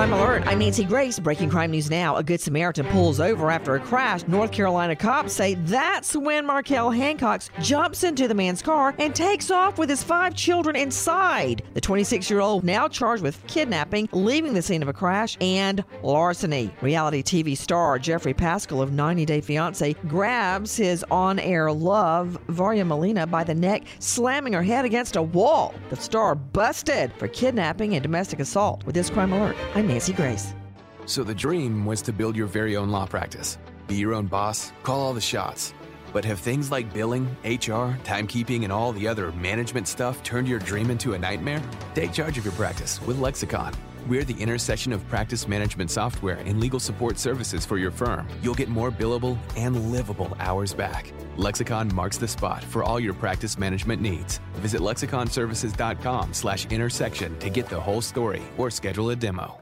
Crime Alert. I'm Nancy Grace. Breaking crime news now. A Good Samaritan pulls over after a crash. North Carolina cops say that's when Markel Hancox jumps into the man's car and takes off with his five children inside. The 26 year old now charged with kidnapping, leaving the scene of a crash, and larceny. Reality TV star Geoffrey Paschel of 90 Day Fiance grabs his on air love, Varya Malina, by the neck, slamming her head against a wall. The star busted for kidnapping and domestic assault. With this crime alert, I'm Nancy Grace. So the dream was to build your very own law practice, be your own boss, call all the shots. But have things like billing, HR, timekeeping, and all the other management stuff turned your dream into a nightmare? Take charge of your practice with Lexicon. We're the intersection of practice management software and legal support services for your firm. You'll get more billable and livable hours back. Lexicon marks the spot for all your practice management needs. Visit lexiconservices.com slash intersection to get the whole story or schedule a demo.